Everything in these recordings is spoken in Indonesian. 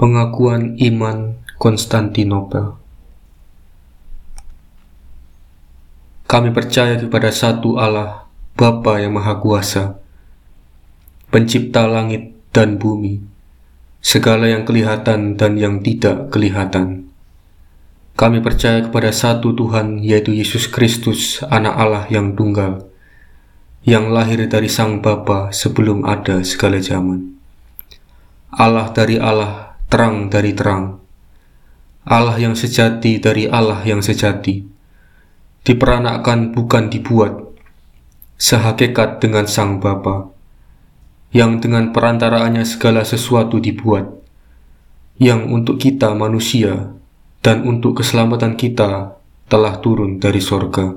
Pengakuan Iman Konstantinopel Kami percaya kepada satu Allah, Bapa yang Maha Kuasa, pencipta langit dan bumi, segala yang kelihatan dan yang tidak kelihatan. Kami percaya kepada satu Tuhan, yaitu Yesus Kristus, Anak Allah yang tunggal, yang lahir dari Sang Bapa sebelum ada segala zaman. Allah dari Allah, terang dari terang, Allah yang sejati dari Allah yang sejati, diperanakkan bukan dibuat, sehakikat dengan Sang Bapa, yang dengan perantaraannya segala sesuatu dibuat, yang untuk kita manusia dan untuk keselamatan kita telah turun dari sorga,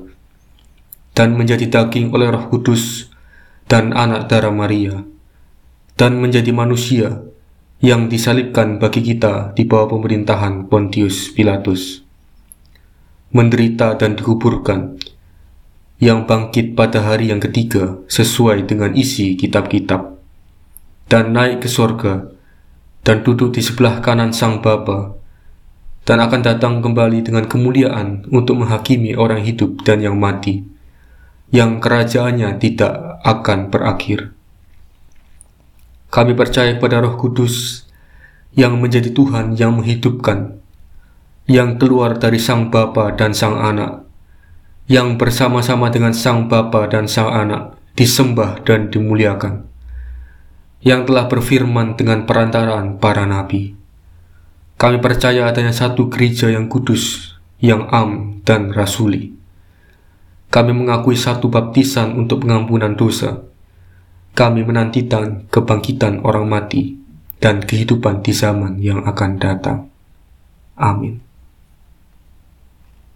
dan menjadi daging oleh roh kudus dan anak darah Maria, dan menjadi manusia yang disalibkan bagi kita di bawah pemerintahan Pontius Pilatus, menderita dan dikuburkan, yang bangkit pada hari yang ketiga sesuai dengan isi kitab-kitab, dan naik ke sorga, dan duduk di sebelah kanan Sang Bapa, dan akan datang kembali dengan kemuliaan untuk menghakimi orang hidup dan yang mati, yang kerajaannya tidak akan berakhir. Kami percaya pada Roh Kudus yang menjadi Tuhan yang menghidupkan, yang keluar dari Sang Bapa dan Sang Anak, yang bersama-sama dengan Sang Bapa dan Sang Anak disembah dan dimuliakan, yang telah berfirman dengan perantaraan para nabi. Kami percaya adanya satu gereja yang kudus, yang am dan rasuli. Kami mengakui satu baptisan untuk pengampunan dosa, kami menantikan kebangkitan orang mati dan kehidupan di zaman yang akan datang. Amin.